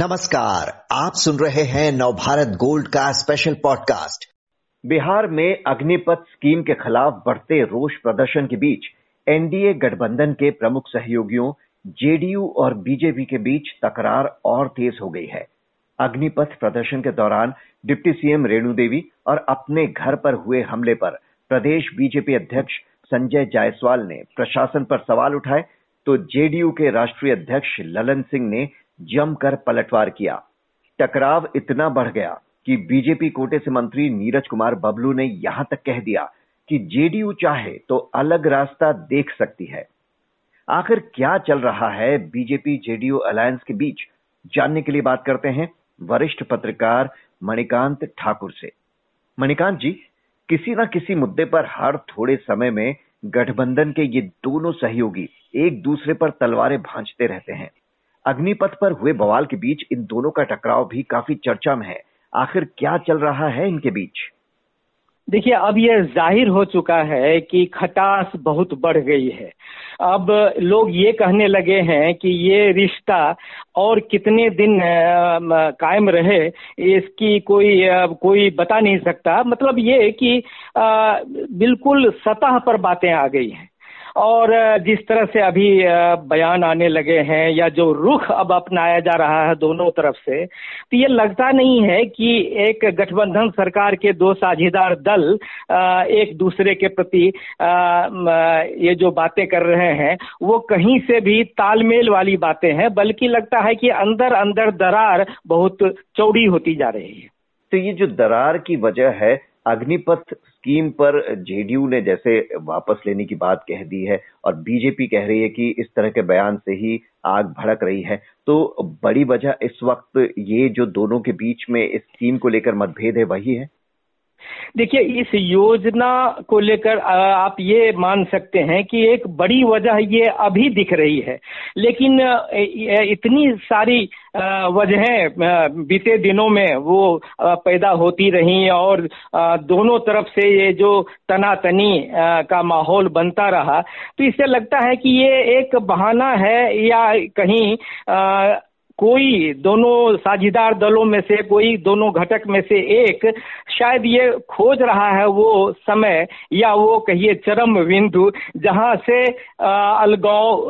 नमस्कार, आप सुन रहे हैं नवभारत गोल्ड का स्पेशल पॉडकास्ट बिहार में अग्निपथ स्कीम के खिलाफ बढ़ते रोष प्रदर्शन के बीच एनडीए गठबंधन के प्रमुख सहयोगियों, जेडीयू और बीजेपी के बीच तकरार और तेज हो गई है। अग्निपथ प्रदर्शन के दौरान डिप्टी सीएम रेणु देवी और अपने घर पर हुए हमले पर प्रदेश बीजेपी अध्यक्ष संजय जायसवाल ने प्रशासन पर सवाल उठाए तो जेडीयू के राष्ट्रीय अध्यक्ष ललन सिंह ने जमकर पलटवार किया। टकराव इतना बढ़ गया कि बीजेपी कोटे से मंत्री नीरज कुमार बबलू ने यहाँ तक कह दिया कि जेडीयू चाहे तो अलग रास्ता देख सकती है। आखिर क्या चल रहा है बीजेपी जेडीयू अलायंस के बीच? जानने के लिए बात करते हैं वरिष्ठ पत्रकार मणिकांत ठाकुर से। मणिकांत जी, किसी न किसी मुद्दे पर हर थोड़े समय में गठबंधन के ये दोनों सहयोगी एक दूसरे पर तलवारें भांजते रहते हैं। अग्निपथ पर हुए बवाल के बीच इन दोनों का टकराव भी काफ़ी चर्चा में है। आखिर क्या चल रहा है इनके बीच? देखिए, अब यह ज़ाहिर हो चुका है कि खटास बहुत बढ़ गई है। अब लोग ये कहने लगे हैं कि ये रिश्ता और कितने दिन कायम रहे, इसकी कोई कोई बता नहीं सकता। मतलब ये कि बिल्कुल सतह पर बातें आ गई हैं। और जिस तरह से अभी बयान आने लगे हैं या जो रुख अब अपनाया जा रहा है दोनों तरफ़ से तो ये लगता नहीं है कि एक गठबंधन सरकार के दो साझेदार दल एक दूसरे के प्रति ये जो बातें कर रहे हैं, वो कहीं से भी तालमेल वाली बातें हैं, बल्कि लगता है कि अंदर अंदर दरार बहुत चौड़ी होती जा रही है। तो ये जो दरार की वजह है, अग्निपथ स्कीम पर जेडीयू ने जैसे वापस लेने की बात कह दी है और बीजेपी कह रही है कि इस तरह के बयान से ही आग भड़क रही है। तो बड़ी वजह इस वक्त ये जो दोनों के बीच में इस स्कीम को लेकर मतभेद है, वही है? देखिए, इस योजना को लेकर आप ये मान सकते हैं कि एक बड़ी वजह ये अभी दिख रही है। लेकिन इतनी सारी वजहें बीते दिनों में वो पैदा होती रही और दोनों तरफ़ से ये जो तनातनी का माहौल बनता रहा तो इससे लगता है कि ये एक बहाना है या कहीं कोई दोनों साझीदार दलों में से, कोई दोनों घटक में से एक, शायद ये खोज रहा है वो समय या वो कहिए चरम बिंदु, जहाँ से अलगाव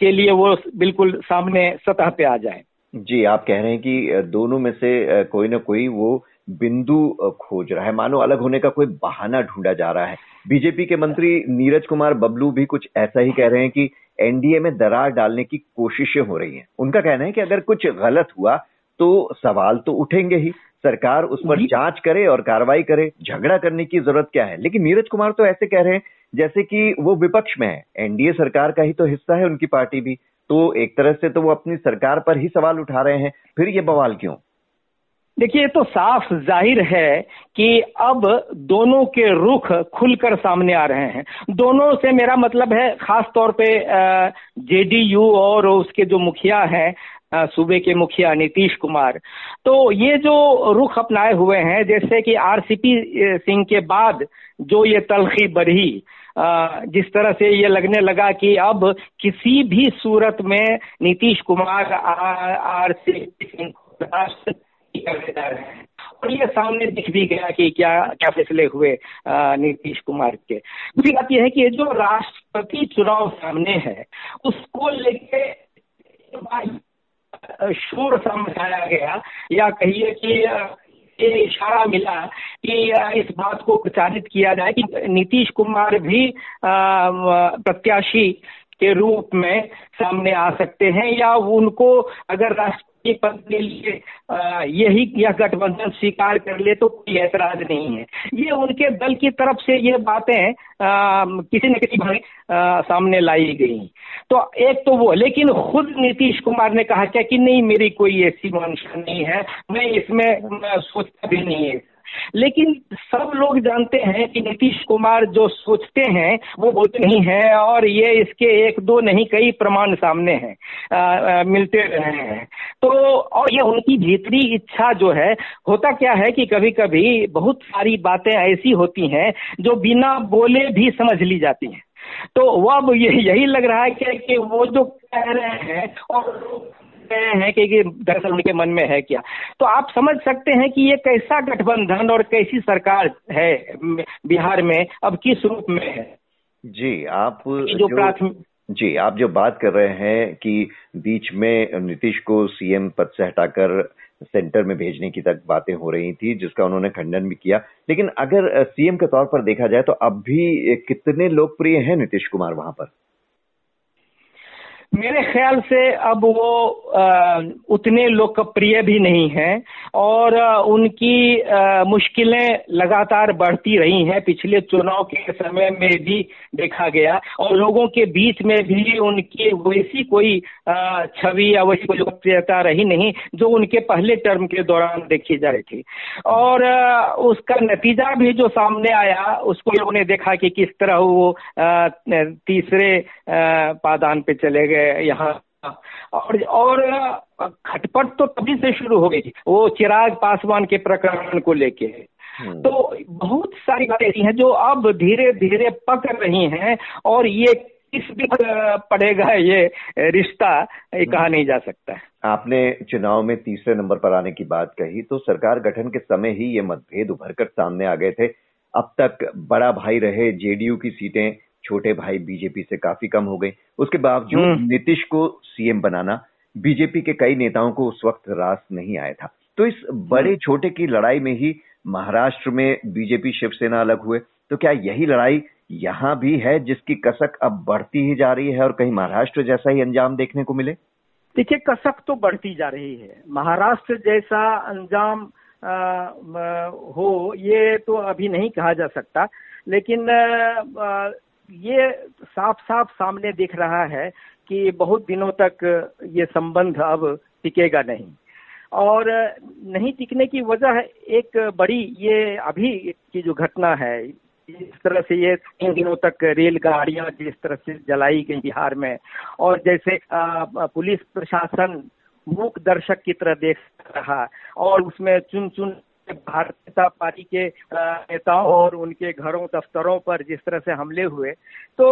के लिए वो बिल्कुल सामने सतह पे आ जाए। जी, आप कह रहे हैं कि दोनों में से कोई ना कोई वो बिंदु खोज रहा है। मानो अलग होने का कोई बहाना ढूंढा जा रहा है। बीजेपी के मंत्री नीरज कुमार बबलू भी कुछ ऐसा ही कह रहे हैं कि एनडीए में दरार डालने की कोशिशें हो रही हैं। उनका कहना है कि अगर कुछ गलत हुआ तो सवाल तो उठेंगे ही। सरकार उस पर जाँच करे और कार्रवाई करे। झगड़ा करने की ज़रूरत क्या है? लेकिन नीरज कुमार तो ऐसे कह रहे हैं जैसे कि वो विपक्ष में है। एनडीए सरकार का ही तो हिस्सा है उनकी पार्टी भी। तो एक तरह से तो वो अपनी सरकार पर ही सवाल उठा रहे हैं। फिर ये बवाल क्यों? देखिए तो साफ़ ज़ाहिर है कि अब दोनों के रुख खुलकर सामने आ रहे हैं। दोनों से मेरा मतलब है, खास तौर पे जेडीयू और उसके जो मुखिया हैं सूबे के मुखिया नीतीश कुमार। तो ये जो रुख अपनाए हुए हैं, जैसे कि आरसीपी सिंह के बाद जो ये तलखी बढ़ी जिस तरह से ये लगने लगा कि अब किसी भी सूरत में नीतीश कुमार आर सी सिंह रहे हैं। और ये सामने दिख भी गया कि क्या क्या फैसले हुए नीतीश कुमार के। दूसरी बात यह है कि जो राष्ट्रपति चुनाव सामने है, उसको लेके शोर समझाया गया या कहिए कि ये इशारा मिला कि इस बात को प्रचारित किया जाए कि नीतीश कुमार भी प्रत्याशी के रूप में सामने आ सकते हैं या उनको अगर राष्ट्रपति पद के लिए यही यह गठबंधन स्वीकार कर ले तो कोई ऐतराज नहीं है। ये उनके दल की तरफ़ से ये बातें किसी न किसी भाई सामने लाई गई। तो एक तो वो, लेकिन खुद नीतीश कुमार ने कहा क्या कि नहीं, मेरी कोई ऐसी मंशा नहीं है, मैं इसमें सोचता भी नहीं है। लेकिन सब लोग जानते हैं कि नीतीश कुमार जो सोचते हैं वो बोलते नहीं है और ये इसके एक दो नहीं कई प्रमाण सामने हैं मिलते रहे हैं। तो और ये उनकी भीतरी इच्छा जो है होता क्या है कि कभी कभी बहुत सारी बातें ऐसी होती हैं जो बिना बोले भी समझ ली जाती हैं। तो वह यही लग रहा है कि, कि वो जो कह रहे हैं और गए हैं कि दरअसल उनके मन में है क्या? तो आप समझ सकते हैं कि ये कैसा गठबंधन और कैसी सरकार है बिहार में अब किस रूप में है? जी आप जो प्राथमिक जी आप जो बात कर रहे हैं कि बीच में नीतीश को सीएम पद से हटाकर सेंटर में भेजने की तक बातें हो रही थी जिसका उन्होंने खंडन भी किया। लेकिन अगर सीएम के तौर पर देखा जाए तो अब भी कितने लोकप्रिय हैं नीतीश कुमार वहाँ पर? मेरे ख्याल से अब वो उतने लोकप्रिय भी नहीं हैं और उनकी मुश्किलें लगातार बढ़ती रही हैं। पिछले चुनाव के समय में भी देखा गया और लोगों के बीच में भी उनकी वैसी कोई छवि या वैसी कोई लोकप्रियता रही नहीं जो उनके पहले टर्म के दौरान देखी जा रही थी। और उसका नतीजा भी जो सामने आया, उसको लोगों ने देखा कि किस तरह वो तीसरे पादान पे चले गए। यहाँ। और और खटपट तो तभी से शुरू हो गई वो चिराग पासवान के प्रकरण को लेके। हम्म। तो बहुत सारी बातें ऐसी हैं जो अब धीरे धीरे पक रही हैं और ये किस भी पड़ेगा ये रिश्ता ये कहा नहीं जा सकता। है आपने चुनाव में तीसरे नंबर पर आने की बात कही तो सरकार गठन के समय ही ये मतभेद उभर कर सामने आ गए थे। अब तक बड़ा भाई रहे जेडीयू की सीटें छोटे भाई बीजेपी से काफ़ी कम हो गई उसके बावजूद हम्म। नीतीश को सीएम बनाना बीजेपी के कई नेताओं को उस वक्त रास नहीं आया था। तो इस बड़े हम्म। छोटे की लड़ाई में ही महाराष्ट्र में बीजेपी शिवसेना अलग हुए। तो क्या यही लड़ाई यहाँ भी है जिसकी कसक अब बढ़ती ही जा रही है और कहीं महाराष्ट्र जैसा ही अंजाम देखने को मिले? देखिए कसक तो बढ़ती जा रही है। महाराष्ट्र जैसा अंजाम आ, हो ये तो अभी नहीं कहा जा सकता। लेकिन आ, ये साफ़ साफ़ सामने दिख रहा है कि बहुत दिनों तक ये संबंध अब टिकेगा नहीं। और नहीं टिकने की वजह एक बड़ी ये अभी की जो घटना है, जिस तरह से ये तीन दिनों तक रेलगाड़ियाँ जिस तरह से जलाई गई बिहार में, और जैसे पुलिस प्रशासन मूक दर्शक की तरह देख रहा, और उसमें चुन चुन भारतीय जनता पार्टी के नेताओं और उनके घरों, दफ्तरों पर जिस तरह से हमले हुए तो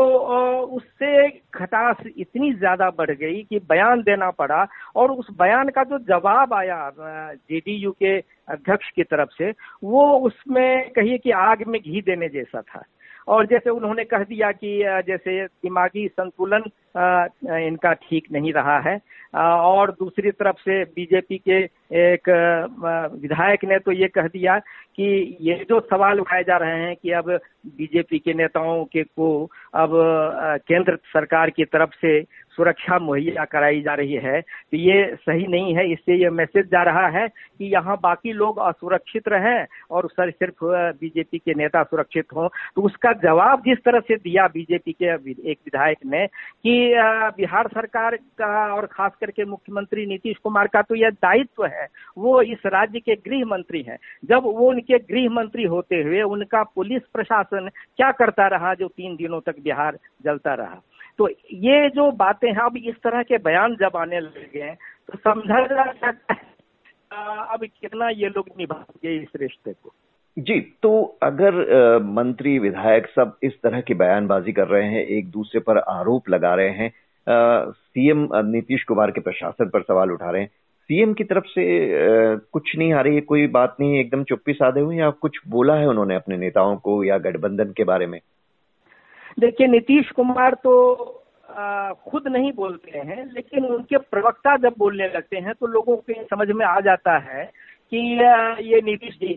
उससे खटास इतनी ज़्यादा बढ़ गई कि बयान देना पड़ा और उस बयान का जो जवाब आया जेडीयू के अध्यक्ष की तरफ़ से, वो उसमें कहिए कि आग में घी देने जैसा था। और जैसे उन्होंने कह दिया कि जैसे दिमागी संतुलन इनका ठीक नहीं रहा है। और दूसरी तरफ़ से बीजेपी के एक विधायक ने तो ये कह दिया कि ये जो सवाल उठाए जा रहे हैं कि अब बीजेपी के नेताओं के को अब केंद्र सरकार की तरफ़ से सुरक्षा मुहैया कराई जा रही है। तो ये सही नहीं है इससे ये मैसेज जा रहा है कि यहाँ बाकी लोग असुरक्षित रहें और सर, सिर्फ़ बीजेपी के नेता सुरक्षित हों। तो उसका जवाब जिस तरह से दिया बीजेपी के एक विधायक ने कि बिहार सरकार का और खास करके मुख्यमंत्री नीतीश कुमार का तो यह दायित्व है। वो इस राज्य के गृह मंत्री हैं। जब वो उनके गृह मंत्री होते हुए उनका पुलिस प्रशासन क्या करता रहा जो तीन दिनों तक बिहार जलता रहा? तो ये जो बातें हैं अब इस तरह के बयान जब आने लगे हैं तो समझा जा सकता है अब कितना ये लोग निभाएँगे इस रिश्ते को। जी तो अगर आ, मंत्री विधायक सब इस तरह की बयानबाजी कर रहे हैं एक दूसरे पर आरोप लगा रहे हैं सीएम नीतीश कुमार के प्रशासन पर सवाल उठा रहे हैं सीएम की तरफ़ से आ, कुछ नहीं आ रही है कोई बात नहीं एकदम चुप्पी साधे हुए या कुछ बोला है उन्होंने अपने नेताओं को या गठबंधन के बारे में? देखिए, नीतीश कुमार तो खुद नहीं बोलते हैं, लेकिन उनके प्रवक्ता जब बोलने लगते हैं तो लोगों के समझ में आ जाता है कि ये नीतीश जी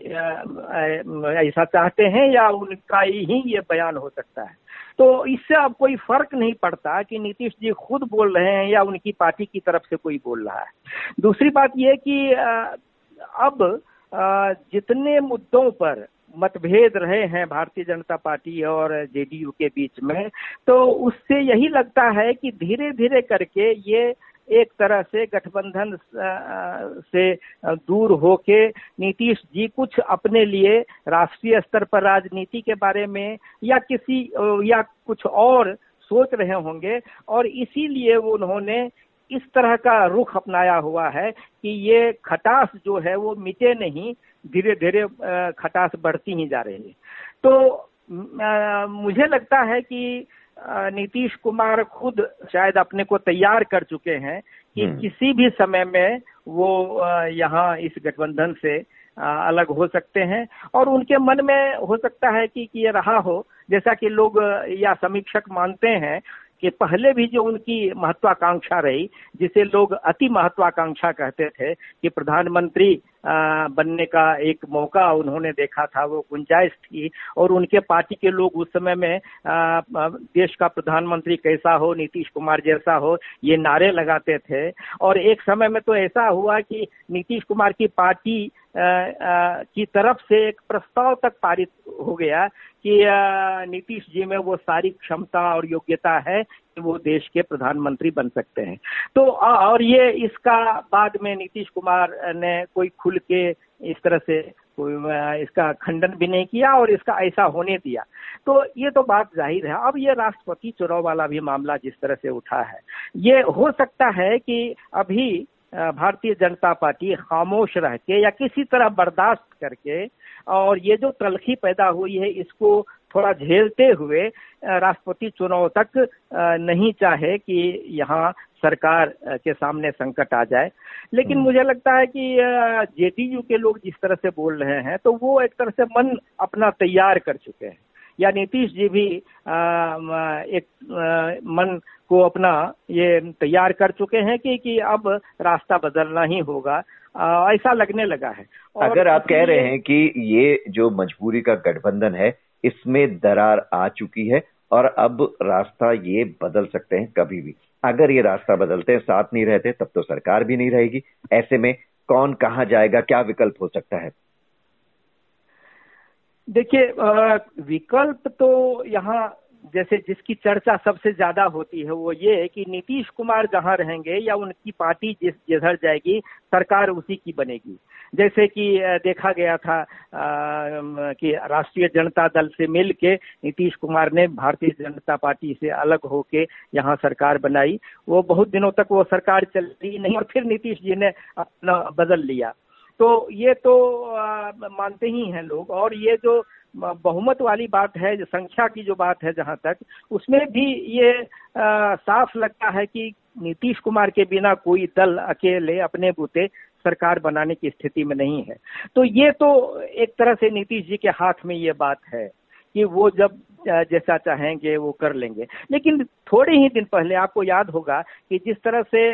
ऐसा चाहते हैं या उनका ही ये बयान हो सकता है। तो इससे अब कोई फ़र्क नहीं पड़ता कि नीतीश जी खुद बोल रहे हैं या उनकी पार्टी की तरफ़ से कोई बोल रहा है। दूसरी बात यह कि अब जितने मुद्दों पर मतभेद रहे हैं भारतीय जनता पार्टी और जेडीयू के बीच में तो उससे यही लगता है कि धीरे धीरे करके ये एक तरह से गठबंधन से दूर होके नीतीश जी कुछ अपने लिए राष्ट्रीय स्तर पर राजनीति के बारे में या किसी या कुछ और सोच रहे होंगे और इसीलिए उन्होंने इस तरह का रुख अपनाया हुआ है कि ये खटास जो है वो मिटे नहीं धीरे धीरे खटास बढ़ती ही जा रही है तो मुझे लगता है कि नीतीश कुमार खुद शायद अपने को तैयार कर चुके हैं कि हम्म। किसी भी समय में वो यहाँ इस गठबंधन से अलग हो सकते हैं और उनके मन में हो सकता है कि, कि ये रहा हो जैसा कि लोग या समीक्षक मानते हैं कि पहले भी जो उनकी महत्वाकांक्षा रही जिसे लोग अति महत्वाकांक्षा कहते थे कि प्रधानमंत्री बनने का एक मौका उन्होंने देखा था, वो गुंजाइश थी और उनके पार्टी के लोग उस समय में देश का प्रधानमंत्री कैसा हो, नीतीश कुमार जैसा हो, ये नारे लगाते थे। और एक समय में तो ऐसा हुआ कि नीतीश कुमार की पार्टी की तरफ़ से एक प्रस्ताव तक पारित हो गया कि नीतीश जी में वो सारी क्षमता और योग्यता है कि वो देश के प्रधानमंत्री बन सकते हैं। तो और ये इसका बाद में नीतीश कुमार ने कोई खुल के इस तरह से इसका खंडन भी नहीं किया और इसका ऐसा होने दिया। तो ये तो बात ज़ाहिर है। अब ये राष्ट्रपति चुनाव वाला भी मामला जिस तरह से उठा है, ये हो सकता है कि अभी भारतीय जनता पार्टी खामोश रह के या किसी तरह बर्दाश्त करके और ये जो तलखी पैदा हुई है इसको थोड़ा झेलते हुए राष्ट्रपति चुनाव तक नहीं चाहे कि यहाँ सरकार के सामने संकट आ जाए लेकिन हम्म। मुझे लगता है कि जेडीयू के लोग जिस तरह से बोल रहे हैं तो वो एक तरह से मन अपना तैयार कर चुके हैं या नीतीश जी भी एक मन को अपना ये तैयार कर चुके हैं कि कि अब रास्ता बदलना ही होगा। ऐसा लगने लगा है। अगर आप कह रहे हैं कि ये जो मजबूरी का गठबंधन है इसमें दरार आ चुकी है और अब रास्ता ये बदल सकते हैं कभी भी। अगर ये रास्ता बदलते हैं साथ नहीं रहते तब तो सरकार भी नहीं रहेगी। ऐसे में कौन कहा जाएगा क्या विकल्प हो सकता है? देखिए विकल्प तो यहाँ जैसे जिसकी चर्चा सबसे ज़्यादा होती है वो ये है कि नीतीश कुमार जहाँ रहेंगे या उनकी पार्टी जिस जिधर जाएगी सरकार उसी की बनेगी। जैसे कि देखा गया था आ, कि राष्ट्रीय जनता दल से मिल के नीतीश कुमार ने भारतीय जनता पार्टी से अलग होके यहाँ सरकार बनाई। वो बहुत दिनों तक वो सरकार चली नहीं और फिर नीतीश जी ने अपना बदल लिया। तो ये तो मानते ही हैं लोग। और ये जो बहुमत वाली बात है संख्या की जो बात है जहाँ तक उसमें भी ये आ, साफ़ लगता है कि नीतीश कुमार के बिना कोई दल अकेले अपने बूते सरकार बनाने की स्थिति में नहीं है। तो ये तो एक तरह से नीतीश जी के हाथ में ये बात है कि वो जब जैसा चाहेंगे वो कर लेंगे। लेकिन थोड़े ही दिन पहले आपको याद होगा कि जिस तरह से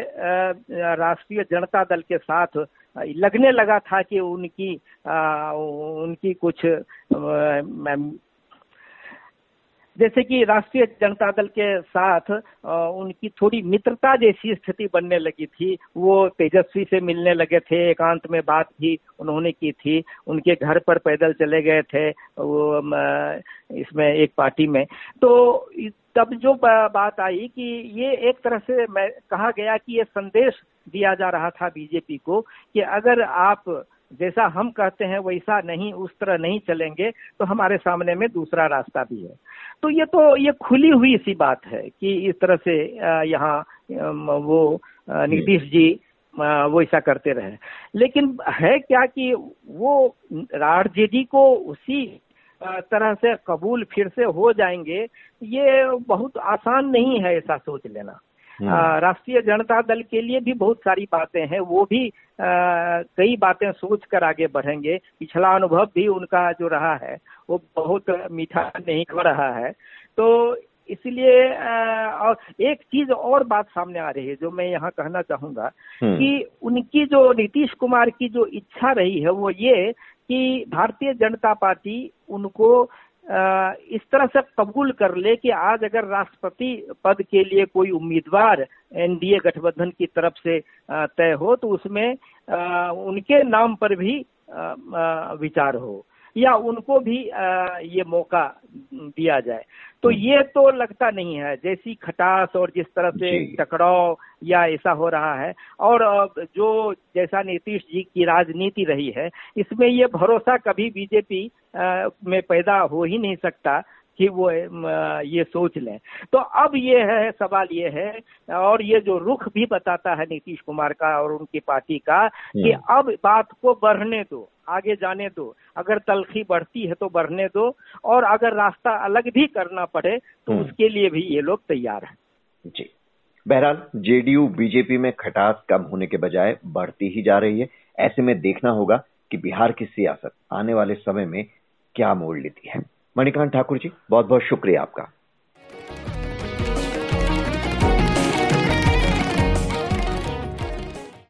राष्ट्रीय जनता दल के साथ लगने लगा था कि उनकी उनकी कुछ जैसे कि राष्ट्रीय जनता दल के साथ उनकी थोड़ी मित्रता जैसी स्थिति बनने लगी थी। वो तेजस्वी से मिलने लगे थे, एकांत में बात भी उन्होंने की थी। उनके घर पर पैदल चले गए थे, वो इसमें, एक पार्टी में। तो तब जो बात आई कि ये एक तरह से मैं, कहा गया कि ये संदेश दिया जा रहा था बीजेपी को कि अगर आप जैसा हम कहते हैं वैसा नहीं उस तरह नहीं चलेंगे तो हमारे सामने में दूसरा रास्ता भी है। तो ये तो ये खुली हुई सी बात है कि इस तरह से यहाँ वो नीतीश जी वो ऐसा करते रहे। लेकिन है क्या कि वो आरजेडी को उसी तरह से कबूल फिर से हो जाएँगे ये बहुत आसान नहीं है ऐसा सोच लेना। राष्ट्रीय जनता दल के लिए भी बहुत सारी बातें हैं वो भी आ, कई बातें सोच कर आगे बढ़ेंगे। पिछला अनुभव भी उनका जो रहा है वो बहुत मीठा नहीं हो रहा है। तो इसलिए और एक चीज़ और बात सामने आ रही है जो मैं यहाँ कहना चाहूँगा हम्म। कि उनकी जो नीतीश कुमार की जो इच्छा रही है वो ये कि भारतीय जनता पार्टी उनको इस तरह से कबूल कर ले कि आज अगर राष्ट्रपति पद के लिए कोई उम्मीदवार एनडीए गठबंधन की तरफ़ से तय हो तो उसमें उनके नाम पर भी विचार हो, या उनको भी ये मौका दिया जाए। तो हम्म। ये तो लगता नहीं है जैसी खटास और जिस तरह से टकराव या ऐसा हो रहा है। और जो जैसा नीतीश जी की राजनीति रही है इसमें ये भरोसा कभी बीजेपी में पैदा हो ही नहीं सकता। कि वो ये सोच लें। तो अब ये है सवाल ये है और ये जो रुख भी बताता है नीतीश कुमार का और उनकी पार्टी का कि हम्म। अब बात को बढ़ने दो आगे जाने दो। अगर तलखी बढ़ती है तो बढ़ने दो और अगर रास्ता अलग भी करना पड़े तो हम्म। उसके लिए भी ये लोग तैयार हैं। जी। बहरहाल जेडीयू बीजेपी में खटास कम होने के बजाय बढ़ती ही जा रही है। ऐसे में देखना होगा कि बिहार की सियासत आने वाले समय में क्या मोड़ लेती है। मणिकांत ठाकुर जी बहुत बहुत शुक्रिया आपका।